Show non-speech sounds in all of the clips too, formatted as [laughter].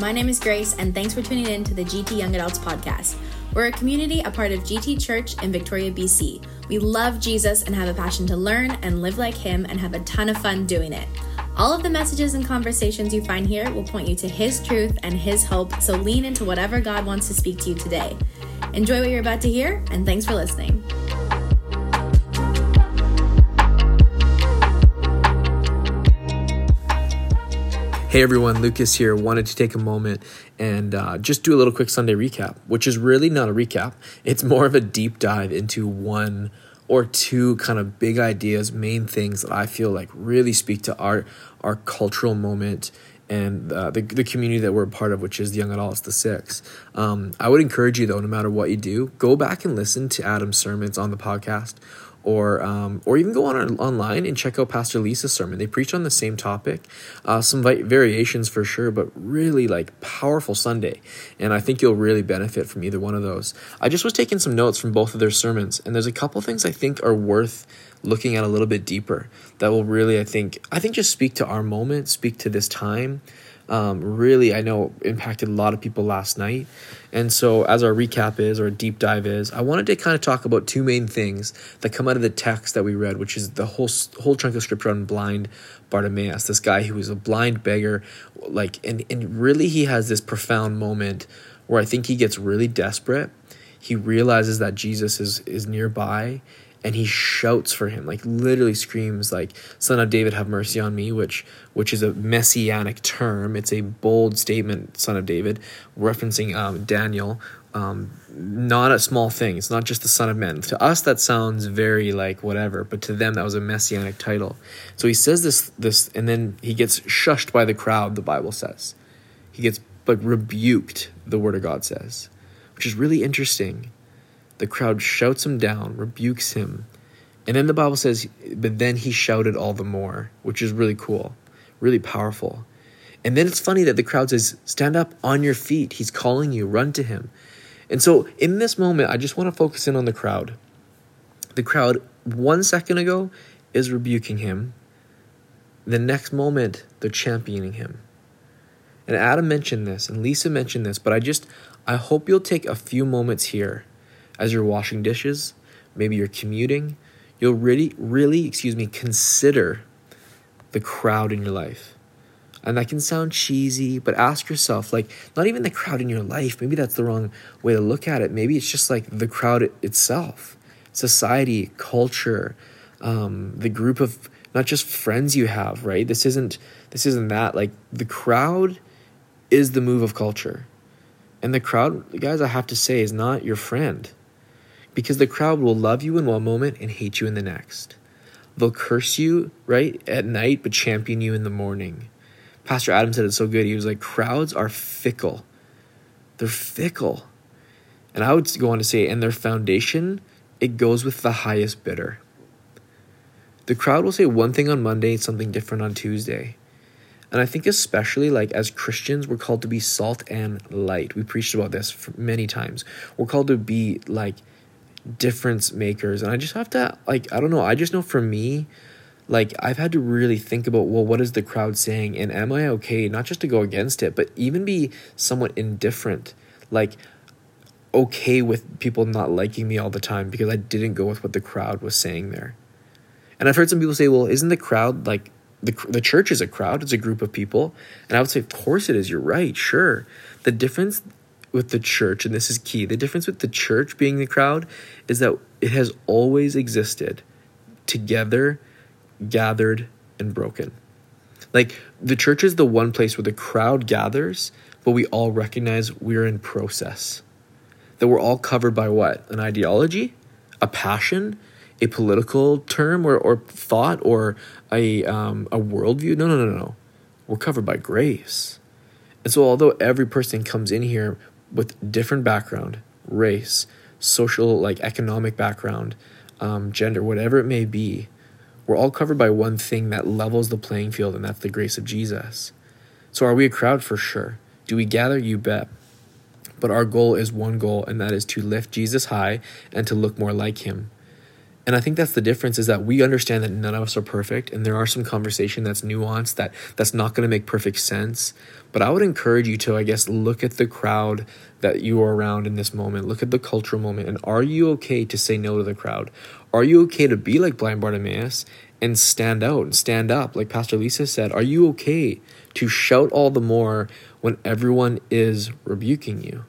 My name is Grace, and thanks for tuning in to the GT Young Adults podcast. We're a community, a part of GT Church in Victoria, BC. We love Jesus and have a passion to learn and live like Him and have a ton of fun doing it. All of the messages and conversations you find here will point you to His truth and His hope, so lean into whatever God wants to speak to you today. Enjoy what you're about to hear, and thanks for listening. Hey everyone, Lukas here. Wanted to take a moment and uh, just do a little quick Sunday recap, which is really not a recap. It's more of a deep dive into one or two kind of big ideas, main things that I feel like really speak to our our cultural moment and uh, the, the community that we're a part of, which is the Young Adults, the Six. Um, I would encourage you, though, no matter what you do, go back and listen to Adam's sermons on the podcast or um, or even go on online and check out Pastor Lisa's sermon. They preach on the same topic, uh, some variations for sure, but really like powerful Sunday. And I think you'll really benefit from either one of those. I just was taking some notes from both of their sermons, and there's a couple things I think are worth looking at a little bit deeper that will really I think I think just speak to our moment, speak to this time um, really I know impacted a lot of people last night. And so, as our recap is, or deep dive is, I wanted to kind of talk about two main things that come out of the text that we read, which is the whole whole chunk of scripture on blind Bartimaeus, this guy who was a blind beggar, like, and and really he has this profound moment where I think he gets really desperate. He realizes that Jesus is is nearby, and he shouts for him like literally screams like son of david have mercy on me which which is a messianic term. It's a bold statement son of david referencing um, daniel. Um, not a small thing. It's not just the son of man. To us that sounds very like whatever but to them that was a messianic title. So he says this this and then he gets shushed by the crowd the bible says. He gets like rebuked the word of god says which is really interesting the crowd shouts him down, rebukes him. And then the Bible says, but then he shouted all the more, which is really cool, really powerful. And then it's funny that the crowd says, Stand up on your feet. He's calling you, run to him. And so in this moment, I just want to focus in on the crowd. The crowd, one second ago, is rebuking him. The next moment, they're championing him. And Adam mentioned this, and Lisa mentioned this, but I just, I hope you'll take a few moments here as you're washing dishes, maybe you're commuting, you'll really, really, excuse me, consider the crowd in your life. And that can sound cheesy, but ask yourself, like, not even the crowd in your life, maybe that's the wrong way to look at it. Maybe it's just like the crowd itself, society, culture, um, the group of not just friends you have, right? This isn't this isn't that. Like the crowd is the move of culture. And the crowd, guys, I have to say, is not your friend because the crowd will love you in one moment and hate you in the next. They'll curse you, right, at night, but champion you in the morning. Pastor Adam said it so good. He was like, crowds are fickle. They're fickle. And I would go on to say, and their foundation, it goes with the highest bidder. The crowd will say one thing on Monday, something different on Tuesday. And I think, especially like as Christians, we're called to be salt and light. We preached about this many times. We're called to be like difference makers. And i just have to like i don't know. I just know for me like i've had to really think about well what is the crowd saying? And am i okay not just to go against it but even be somewhat indifferent like okay with people not liking me all the time because i didn't go with what the crowd was saying there. And i've heard some people say well isn't the crowd like the, the church is a crowd. It's a group of people. And i would say of course it is. You're right. Sure. The difference with the church, and this is key the difference with the church being the crowd is that it has always existed together, gathered, and broken. Like the church is the one place where the crowd gathers, but we all recognize we're in process. That we're all covered by what? An ideology, a passion, a political term or, or thought, or a, um, a worldview. No, no, no, no. We're covered by grace. And so, although every person comes in here with different background, race, social, like economic background, um, gender, whatever it may be, we're all covered by one thing that levels the playing field, and that's the grace of Jesus. So, are we a crowd? For sure. Do we gather? You bet. But our goal is one goal, and that is to lift Jesus high and to look more like him. And I think that's the difference is that we understand that none of us are perfect and there are some conversation that's nuanced that that's not going to make perfect sense. But I would encourage you to I guess look at the crowd that you are around in this moment. Look at the cultural moment and are you okay to say no to the crowd? Are you okay to be like blind Bartimaeus and stand out and stand up like Pastor Lisa said? Are you okay to shout all the more when everyone is rebuking you?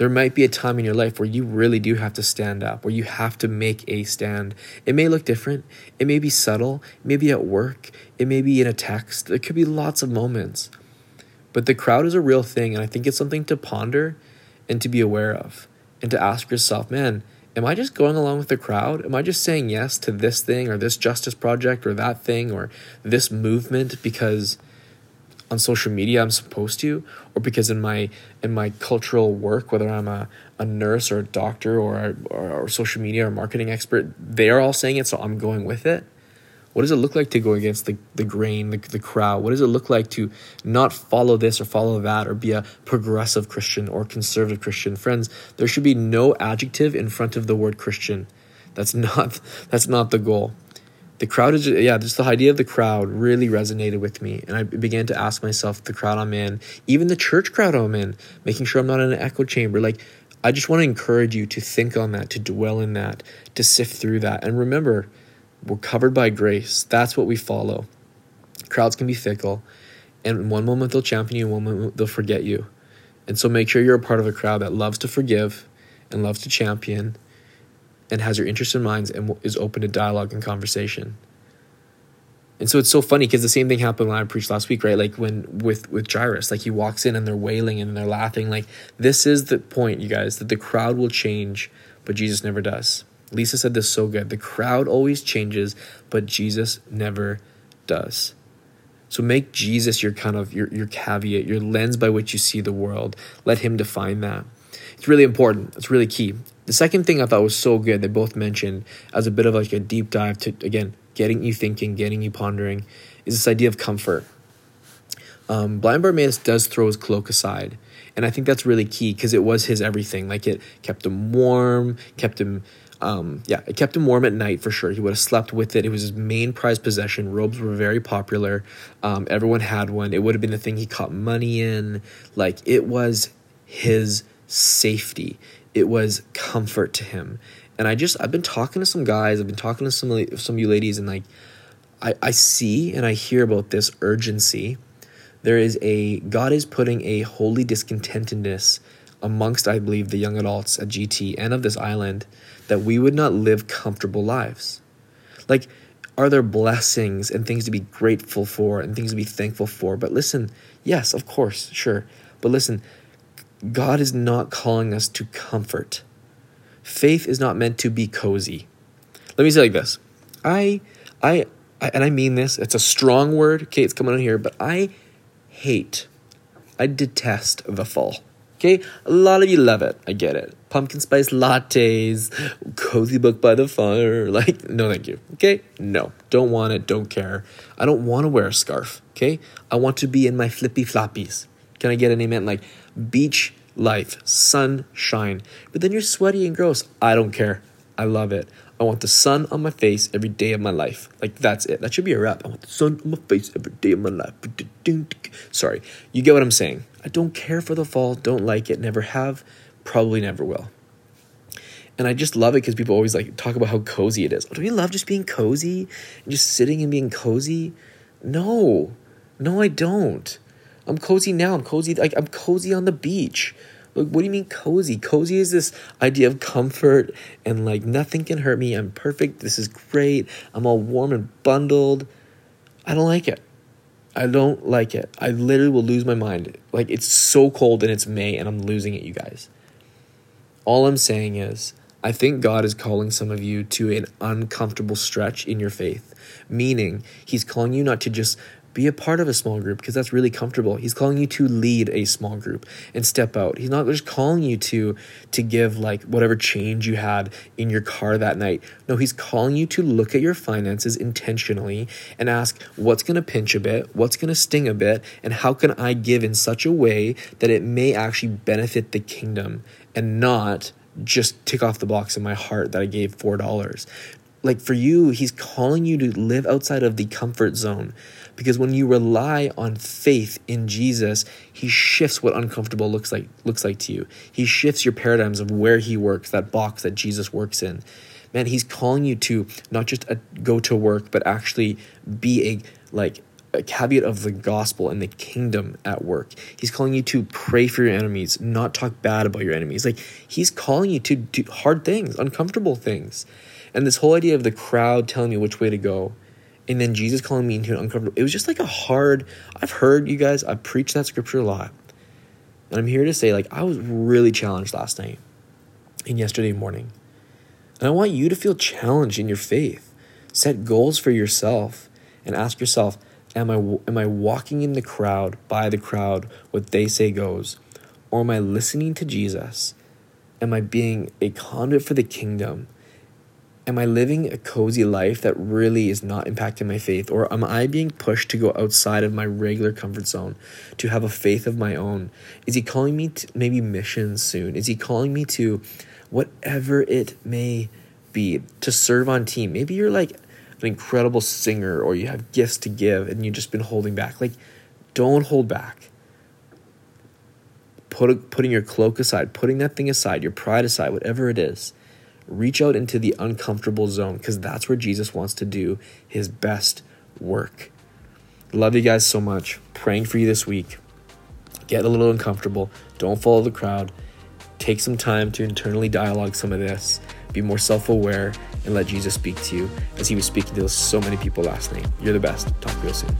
There might be a time in your life where you really do have to stand up, where you have to make a stand. It may look different, it may be subtle, it may be at work, it may be in a text. There could be lots of moments. But the crowd is a real thing, and I think it's something to ponder and to be aware of, and to ask yourself, man, am I just going along with the crowd? Am I just saying yes to this thing or this justice project or that thing or this movement because on social media I'm supposed to, or because in my in my cultural work, whether I'm a, a nurse or a doctor or, a, or or social media or marketing expert, they are all saying it, so I'm going with it. What does it look like to go against the, the grain, the, the crowd? What does it look like to not follow this or follow that or be a progressive Christian or conservative Christian? Friends, there should be no adjective in front of the word Christian. That's not [laughs] that's not the goal the crowd is yeah just the idea of the crowd really resonated with me and i began to ask myself the crowd i'm in even the church crowd i'm in making sure i'm not in an echo chamber. Like i just want to encourage you to think on that to dwell in that to sift through that. And remember we're covered by grace. That's what we follow. Crowds can be fickle and one moment they'll champion you one moment they'll forget you. And so make sure you're a part of a crowd that loves to forgive and loves to champion and has your interests in mind and is open to dialogue and conversation. And so it's so funny because the same thing happened when I preached last week, right? Like when with with Jairus, like he walks in and they're wailing and they're laughing. Like this is the point, you guys, that the crowd will change, but Jesus never does. Lisa said this so good. The crowd always changes, but Jesus never does. So make Jesus your kind of your your caveat, your lens by which you see the world. Let him define that. It's really important. It's really key. The second thing I thought was so good, they both mentioned as a bit of like a deep dive to, again, getting you thinking, getting you pondering, is this idea of comfort. Um, Blind Bartimaeus does throw his cloak aside. And I think that's really key because it was his everything. Like it kept him warm, kept him, um, yeah, it kept him warm at night for sure. He would have slept with it. It was his main prized possession. Robes were very popular. Um, everyone had one. It would have been the thing he caught money in. Like it was his safety it was comfort to him. And I just I've been talking to some guys, I've been talking to some some of you ladies, and like I, I see and I hear about this urgency. There is a God is putting a holy discontentedness amongst, I believe, the young adults at GT and of this island that we would not live comfortable lives. Like, are there blessings and things to be grateful for and things to be thankful for? But listen, yes, of course, sure. But listen, God is not calling us to comfort. Faith is not meant to be cozy. Let me say like this. I, I, I and I mean this, it's a strong word, okay, it's coming out here, but I hate, I detest the fall. Okay, a lot of you love it. I get it. Pumpkin spice lattes, cozy book by the fire. [laughs] Like, no, thank you. Okay, no, don't want it. Don't care. I don't want to wear a scarf. Okay, I want to be in my flippy floppies. Can I get an amen? Like, beach life, sunshine. But then you're sweaty and gross. I don't care. I love it. I want the sun on my face every day of my life. Like that's it. That should be a rap. I want the sun on my face every day of my life. Sorry. You get what I'm saying. I don't care for the fall, don't like it, never have, probably never will. And I just love it because people always like talk about how cozy it is. Oh, do you love just being cozy and just sitting and being cozy? No. No, I don't. I'm cozy now. I'm cozy. Like I'm cozy on the beach. Like, what do you mean cozy? Cozy is this idea of comfort and like nothing can hurt me. I'm perfect. This is great. I'm all warm and bundled. I don't like it. I don't like it. I literally will lose my mind. Like it's so cold and it's May and I'm losing it, you guys. All I'm saying is, I think God is calling some of you to an uncomfortable stretch in your faith, meaning He's calling you not to just be a part of a small group because that's really comfortable. He's calling you to lead a small group and step out. He's not just calling you to to give like whatever change you had in your car that night. No he's calling you to look at your finances intentionally and ask what's going to pinch a bit? What's going to sting a bit? And how can i give in such a way that it may actually benefit the kingdom and not just tick off the box in my heart that I gave $4. Like for you, he's calling you to live outside of the comfort zone because when you rely on faith in Jesus, he shifts what uncomfortable looks like looks like to you. He shifts your paradigms of where he works, that box that Jesus works in. Man, he's calling you to not just a, go to work, but actually be a like a caveat of the gospel and the kingdom at work. He's calling you to pray for your enemies, not talk bad about your enemies. Like he's calling you to do hard things, uncomfortable things. And this whole idea of the crowd telling me which way to go, and then Jesus calling me into an uncomfortable, it was just like a hard, I've heard you guys, I've preached that scripture a lot. And I'm here to say, like, I was really challenged last night and yesterday morning. And I want you to feel challenged in your faith. Set goals for yourself and ask yourself, am I, am I walking in the crowd, by the crowd, what they say goes? Or am I listening to Jesus? Am I being a conduit for the kingdom? Am I living a cozy life that really is not impacting my faith? Or am I being pushed to go outside of my regular comfort zone to have a faith of my own? Is He calling me to maybe missions soon? Is He calling me to whatever it may be to serve on team? Maybe you're like an incredible singer or you have gifts to give and you've just been holding back. Like, don't hold back. Put, putting your cloak aside, putting that thing aside, your pride aside, whatever it is reach out into the uncomfortable zone because that's where Jesus wants to do his best work. Love you guys so much. Praying for you this week. Get a little uncomfortable. Don't follow the crowd. Take some time to internally dialogue some of this. Be more self aware and let Jesus speak to you as he was speaking to so many people last night. You're the best. Talk real soon.